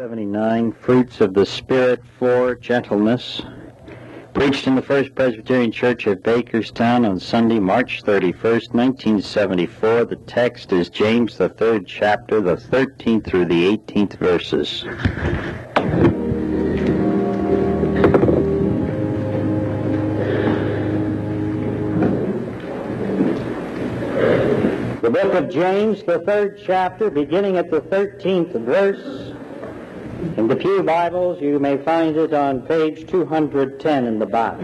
79 Fruits of the Spirit for Gentleness. Preached in the First Presbyterian Church of Bakerstown on Sunday, March 31st, 1974. The text is James, the third chapter, the 13th through the 18th verses. The book of James, the third chapter, beginning at the 13th verse. In the Pew Bibles, you may find it on page 210 in the back.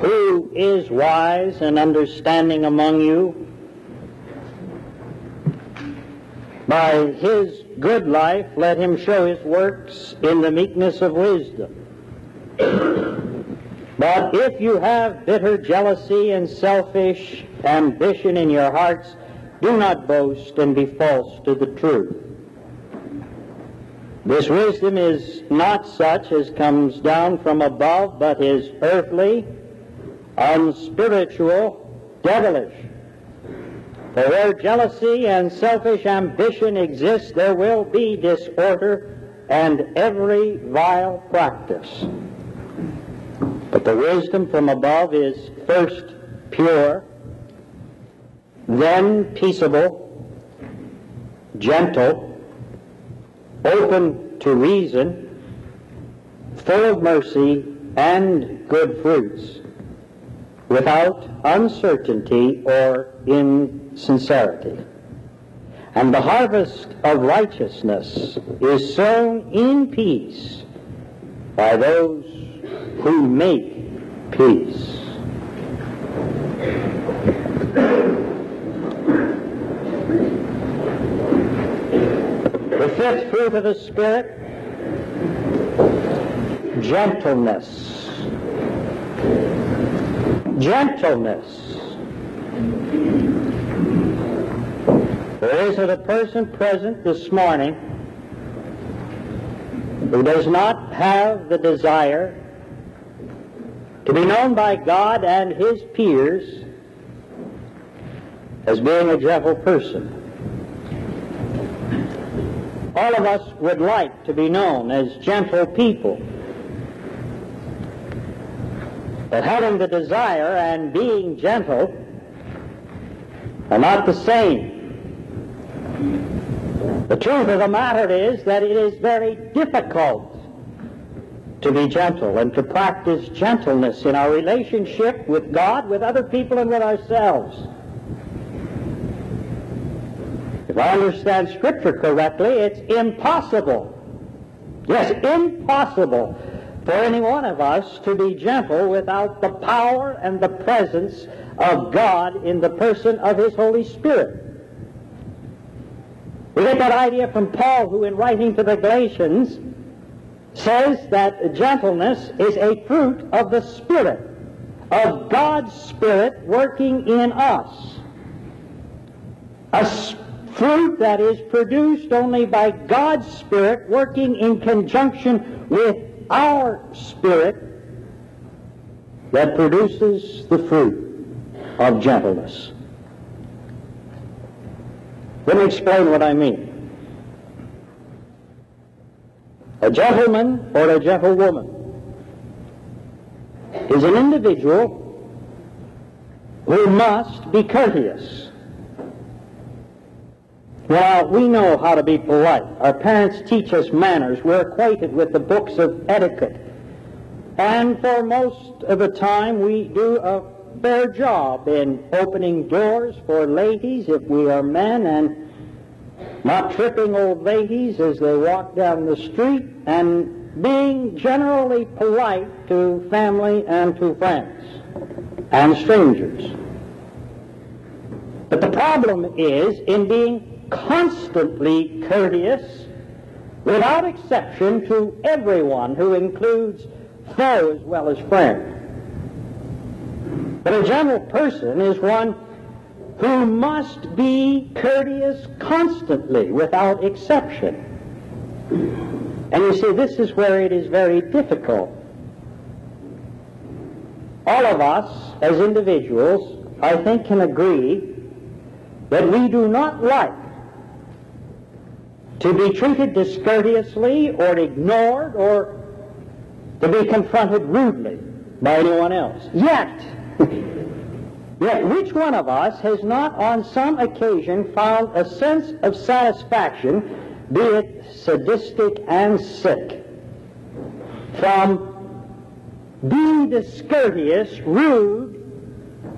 Who is wise and understanding among you? By his good life, let him show his works in the meekness of wisdom. But if you have bitter jealousy and selfish ambition in your hearts, do not boast and be false to the truth. This wisdom is not such as comes down from above, but is earthly, unspiritual, devilish. For where jealousy and selfish ambition exist, there will be disorder and every vile practice. But the wisdom from above is first pure, then peaceable, gentle, open to reason, full of mercy and good fruits, without uncertainty or insincerity. And the harvest of righteousness is sown in peace by those who make peace. The fruit of the Spirit, gentleness. Gentleness. There isn't a person present this morning who does not have the desire to be known by God and his peers as being a gentle person. All of us would like to be known as gentle people. But having the desire and being gentle are not the same. The truth of the matter is that it is very difficult to be gentle and to practice gentleness in our relationship with God, with other people, and with ourselves. If I understand Scripture correctly, it's impossible. Yes, impossible for any one of us to be gentle without the power and the presence of God in the person of His Holy Spirit. We get that idea from Paul, who in writing to the Galatians says that gentleness is a fruit of the Spirit, of God's Spirit working in us. A fruit that is produced only by God's Spirit working in conjunction with our spirit that produces the fruit of gentleness. Let me explain what I mean. A gentleman or a gentlewoman is an individual who must be courteous. Well, we know how to be polite. Our parents teach us manners. We're acquainted with the books of etiquette. And for most of the time, we do a fair job in opening doors for ladies if we are men and not tripping old ladies as they walk down the street and being generally polite to family and to friends and strangers. But the problem is in being constantly courteous, without exception, to everyone who includes foe as well as friend. But a general person is one who must be courteous constantly, without exception. And you see, this is where it is very difficult. All of us, as individuals, I think can agree that we do not like to be treated discourteously or ignored or to be confronted rudely by anyone else. Yet, yet which one of us has not on some occasion found a sense of satisfaction, be it sadistic and sick, from being discourteous, rude,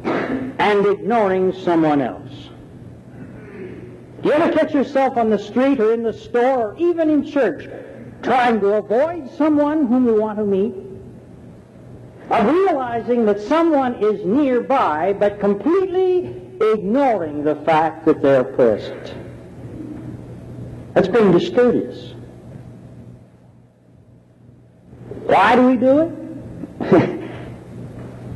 and ignoring someone else? Do you ever catch yourself on the street or in the store or even in church trying to avoid someone whom you want to meet? Of realizing that someone is nearby but completely ignoring the fact that they're present. That's being discourteous. Why do we do it?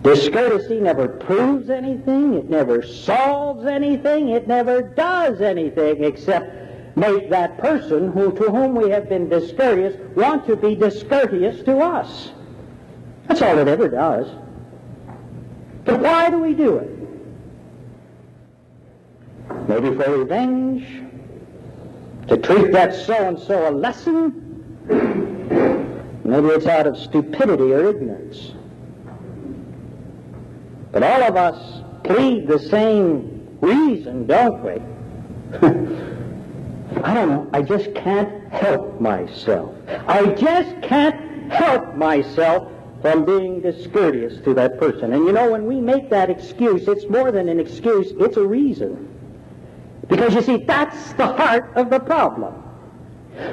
Discourtesy never proves anything, it never solves anything, it never does anything except make that person who, to whom we have been discourteous want to be discourteous to us. That's all it ever does. But why do we do it? Maybe for revenge, to treat that so-and-so a lesson. Maybe it's out of stupidity or ignorance. But all of us plead the same reason, don't we? I don't know. I just can't help myself. I just can't help myself from being discourteous to that person. And you know, when we make that excuse, it's more than an excuse, it's a reason. Because you see, that's the heart of the problem.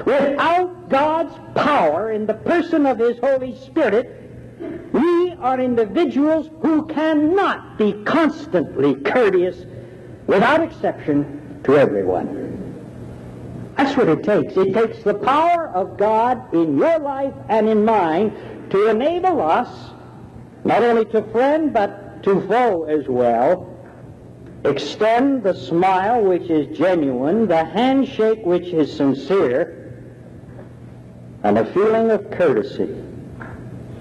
Without God's power in the person of His Holy Spirit, are individuals who cannot be constantly courteous without exception to everyone. That's what it takes. It takes the power of God in your life and in mine to enable us, not only to friend but to foe as well, extend the smile which is genuine, the handshake which is sincere, and a feeling of courtesy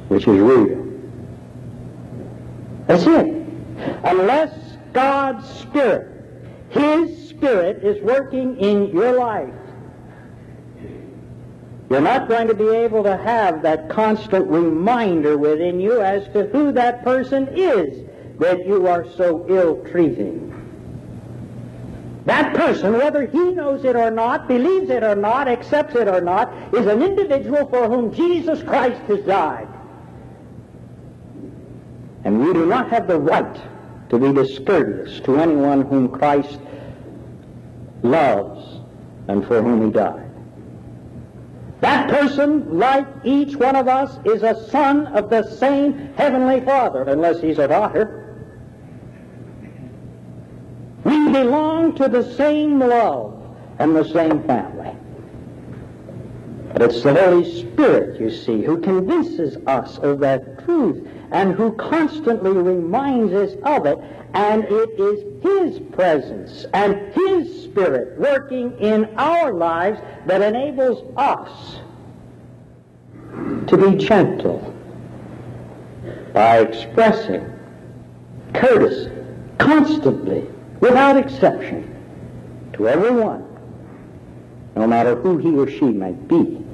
which is real. That's it. Unless God's Spirit, His Spirit is working in your life, you're not going to be able to have that constant reminder within you as to who that person is that you are so ill-treating. That person, whether he knows it or not, believes it or not, accepts it or not, is an individual for whom Jesus Christ has died. And we do not have the right to be discourteous to anyone whom Christ loves and for whom he died. That person, like each one of us, is a son of the same heavenly Father, unless he's a daughter. We belong to the same love and the same family. But it's the Holy Spirit, you see, who convinces us of that truth and who constantly reminds us of it. And it is His presence and His Spirit working in our lives that enables us to be gentle by expressing courtesy constantly, without exception, to everyone, no matter who he or she might be.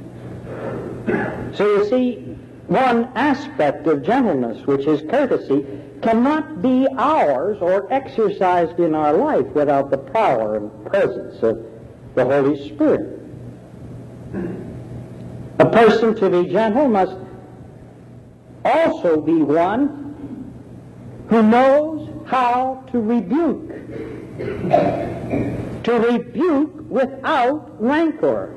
So you see, one aspect of gentleness, which is courtesy, cannot be ours or exercised in our life without the power and presence of the Holy Spirit. A person to be gentle must also be one who knows how to rebuke. To rebuke without rancor.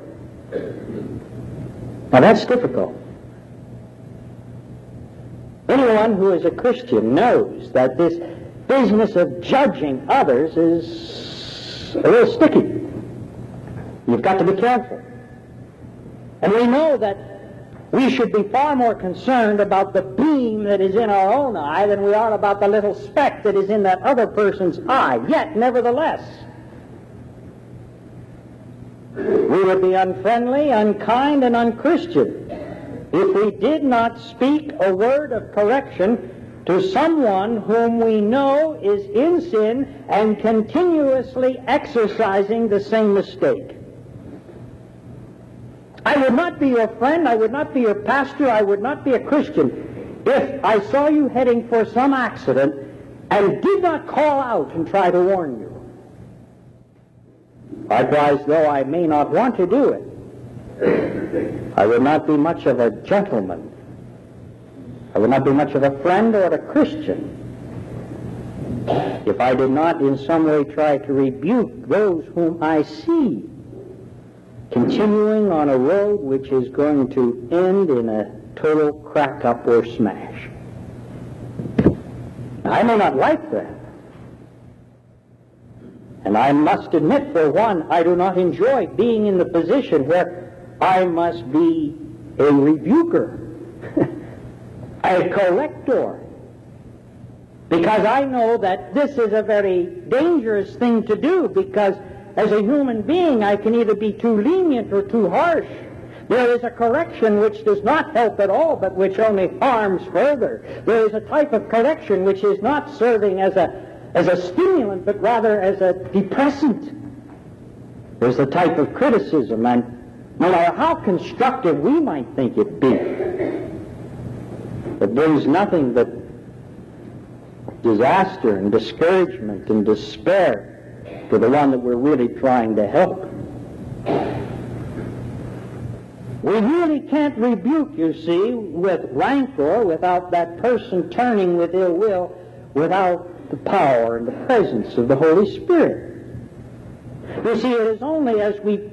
Now that's difficult. Anyone who is a Christian knows that this business of judging others is a little sticky. You've got to be careful. And we know that we should be far more concerned about the beam that is in our own eye than we are about the little speck that is in that other person's eye. Yet, nevertheless, we would be unfriendly, unkind, and unchristian if we did not speak a word of correction to someone whom we know is in sin and continuously exercising the same mistake. I would not be your friend, I would not be your pastor, I would not be a Christian if I saw you heading for some accident and did not call out and try to warn you. Likewise, though I may not want to do it, I would not be much of a gentleman I would not be much of a friend or a Christian if I did not in some way try to rebuke those whom I see continuing on a road which is going to end in a total crack up or smash. I may not like that. And I must admit, for one, I do not enjoy being in the position where I must be a rebuker a collector. Because I know that this is a very dangerous thing to do because as a human being I can either be too lenient or too harsh. There is a correction which does not help at all but which only harms further. There is a type of correction which is not serving as a, as a stimulant but rather as a depressant. There's a type of criticism and no matter how constructive we might think it be, it brings nothing but disaster and discouragement and despair to the one that we're really trying to help. We really can't rebuke, you see, with rancor without that person turning with ill will, without the power and the presence of the Holy Spirit. You see, it is only as we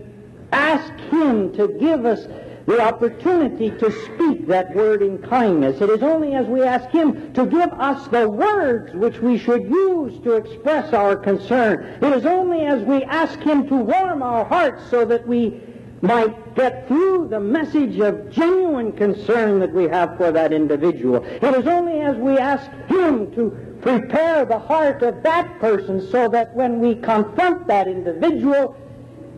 ask Him to give us the opportunity to speak that word in kindness. It is only as we ask Him to give us the words which we should use to express our concern. It is only as we ask Him to warm our hearts so that we might get through the message of genuine concern that we have for that individual. It is only as we ask Him to prepare the heart of that person so that when we confront that individual,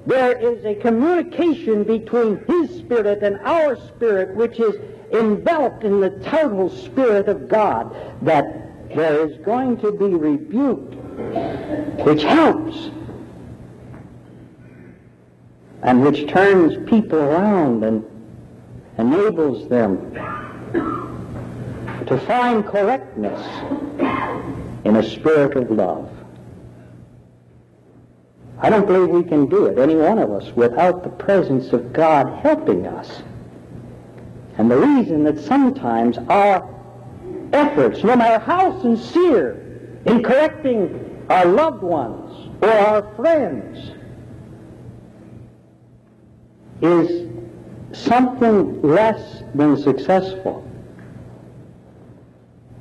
there is a communication between His Spirit and our spirit which is enveloped in the total Spirit of God that there is going to be rebuked, which helps and which turns people around and enables them to find correctness in a spirit of love. I don't believe we can do it, any one of us, without the presence of God helping us. And the reason that sometimes our efforts, no matter how sincere, in correcting our loved ones or our friends, is something less than successful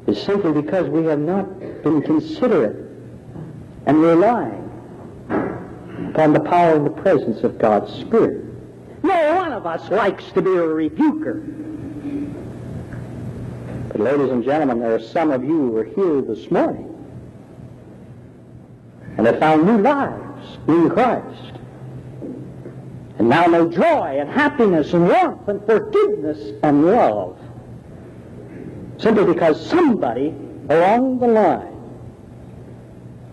is simply because we have not been considerate and relying upon the power and the presence of God's Spirit. No one of us likes to be a rebuker. But ladies and gentlemen, there are some of you who are here this morning and have found new lives in Christ. And now know joy and happiness and warmth and forgiveness and love. Simply because somebody along the line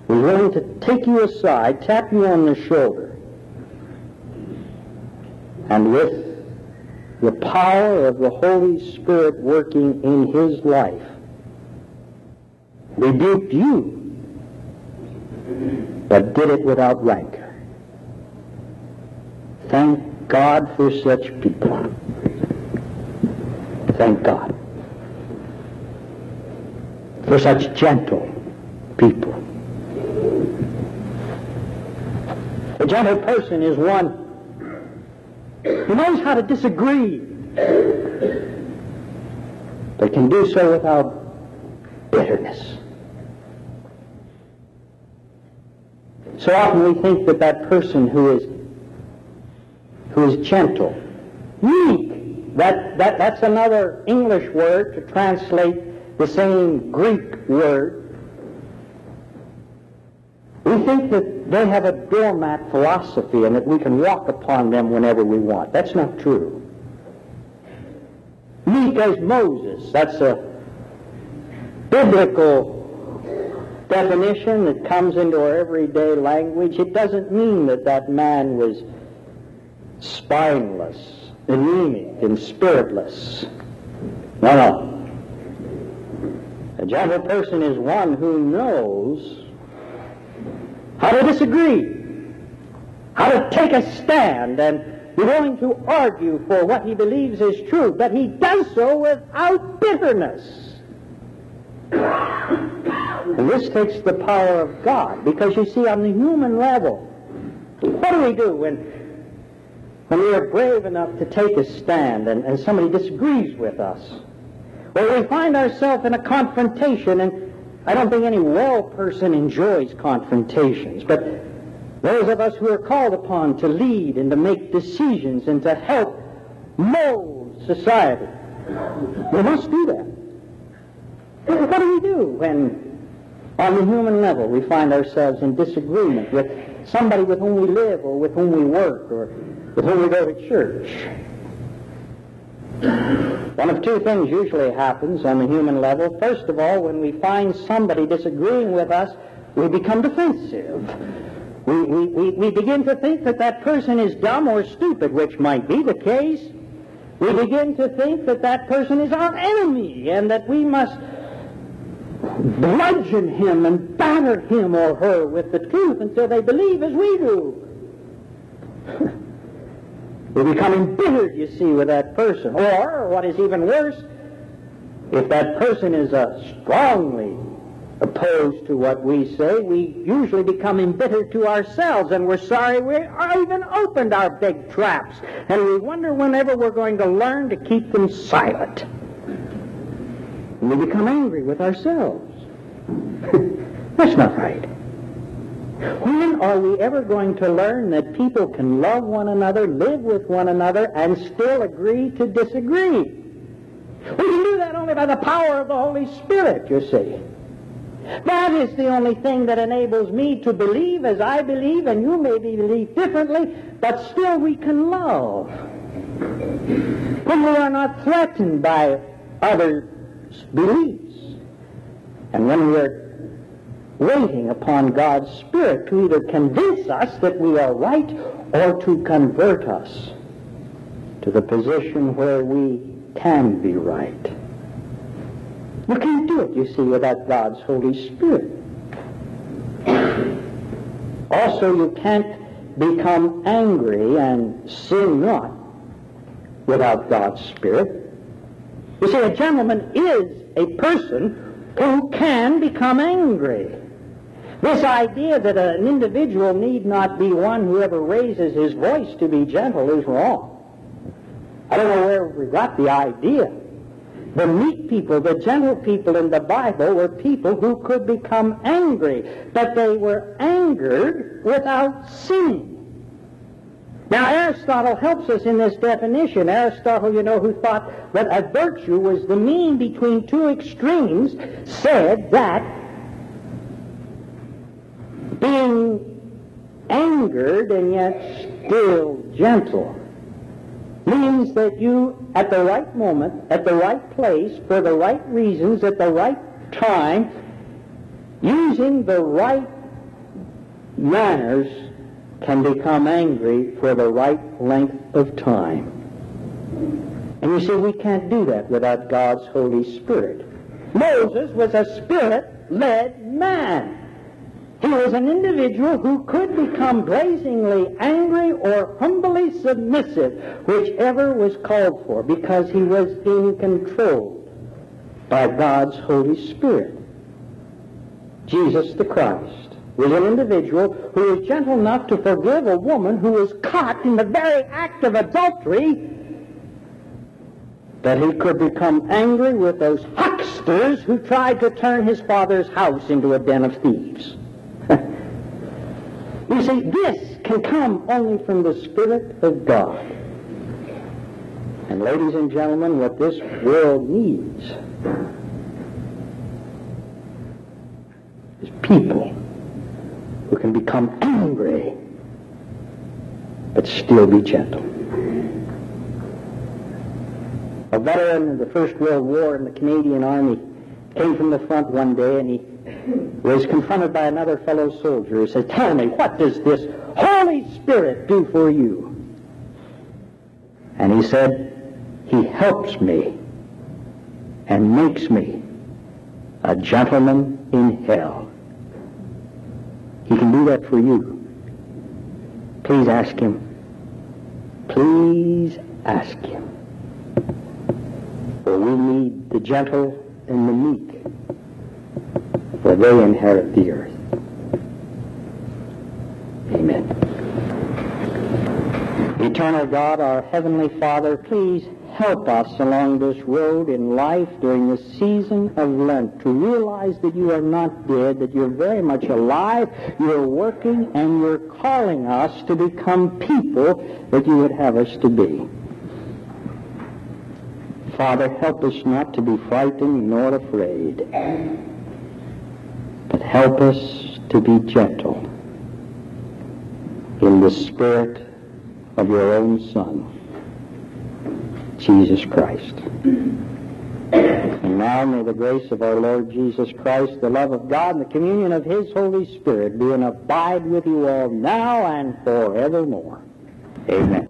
was willing to take you aside, tap you on the shoulder, and with the power of the Holy Spirit working in his life, rebuked you, but did it without rancor. Thank God for such people. Thank God for such gentle people. A gentle person is one who knows how to disagree, but can do so without bitterness. So often we think that that person who is who is gentle, meek, that, that, that's another English word to translate the same Greek word we think that they have a doormat philosophy and that we can walk upon them whenever we want. That's not true. Meek as Moses, that's a biblical definition that comes into our everyday language, it doesn't mean that that man was spineless, anemic, and spiritless. No, no. A gentle person is one who knows how to disagree, how to take a stand, and be willing to argue for what he believes is true, but he does so without bitterness. And this takes the power of God, because you see, on the human level, what do we do when, when we are brave enough to take a stand and, and somebody disagrees with us? Well, we find ourselves in a confrontation, and I don't think any well person enjoys confrontations, but those of us who are called upon to lead and to make decisions and to help mold society, we must do that. What do we do when, on the human level, we find ourselves in disagreement with somebody with whom we live or with whom we work or with whom we go to church? One of two things usually happens on the human level. First of all, when we find somebody disagreeing with us, we become defensive. We, we, we, we begin to think that that person is dumb or stupid, which might be the case. We begin to think that that person is our enemy and that we must bludgeon him and batter him or her with the truth until they believe as we do. we become embittered, you see, with that person. Or, what is even worse, if that person is a strongly opposed to what we say, we usually become embittered to ourselves and we're sorry we even opened our big traps. And we wonder whenever we're going to learn to keep them silent. And we become angry with ourselves. That's not right. When are we ever going to learn that people can love one another, live with one another, and still agree to disagree? We can do that only by the power of the Holy Spirit, you see. That is the only thing that enables me to believe as I believe, and you may believe differently, but still we can love. When we are not threatened by others' beliefs, and when we are waiting upon God's Spirit to either convince us that we are right or to convert us to the position where we can be right. You can't do it, you see, without God's Holy Spirit. Also, you can't become angry and sin not without God's Spirit. You see, a gentleman is a person who can become angry. This idea that an individual need not be one who ever raises his voice to be gentle is wrong. I don't know where we got the idea. The meek people, the gentle people in the Bible were people who could become angry, but they were angered without sinning. Now, Aristotle helps us in this definition. Aristotle, you know, who thought that a virtue was the mean between two extremes, said that being angered and yet still gentle means that you, at the right moment, at the right place, for the right reasons, at the right time, using the right manners, can become angry for the right length of time. And you see, we can't do that without God's Holy Spirit. Moses was a spirit-led man. He was an individual who could become blazingly angry or humbly submissive, whichever was called for, because he was being controlled by God's Holy Spirit. Jesus the Christ was an individual who was gentle enough to forgive a woman who was caught in the very act of adultery that he could become angry with those hucksters who tried to turn his father's house into a den of thieves. You see, this can come only from the Spirit of God. And ladies and gentlemen, what this world needs is people who can become angry but still be gentle. A veteran of the First World War in the Canadian Army came from the front one day and he was confronted by another fellow soldier who said, Tell me, what does this Holy Spirit do for you? And he said, He helps me and makes me a gentleman in hell. He can do that for you. Please ask him. Please ask him. For we need the gentle and the meek, for they inherit the earth. Amen. Eternal God, our Heavenly Father, please help us along this road in life during the season of Lent to realize that you are not dead, that you're very much alive, you're working, and you're calling us to become people that you would have us to be. Father, help us not to be frightened nor afraid, but help us to be gentle in the spirit of your own Son, Jesus Christ. And now may the grace of our Lord Jesus Christ, the love of God, and the communion of His Holy Spirit be and abide with you all now and forevermore. Amen.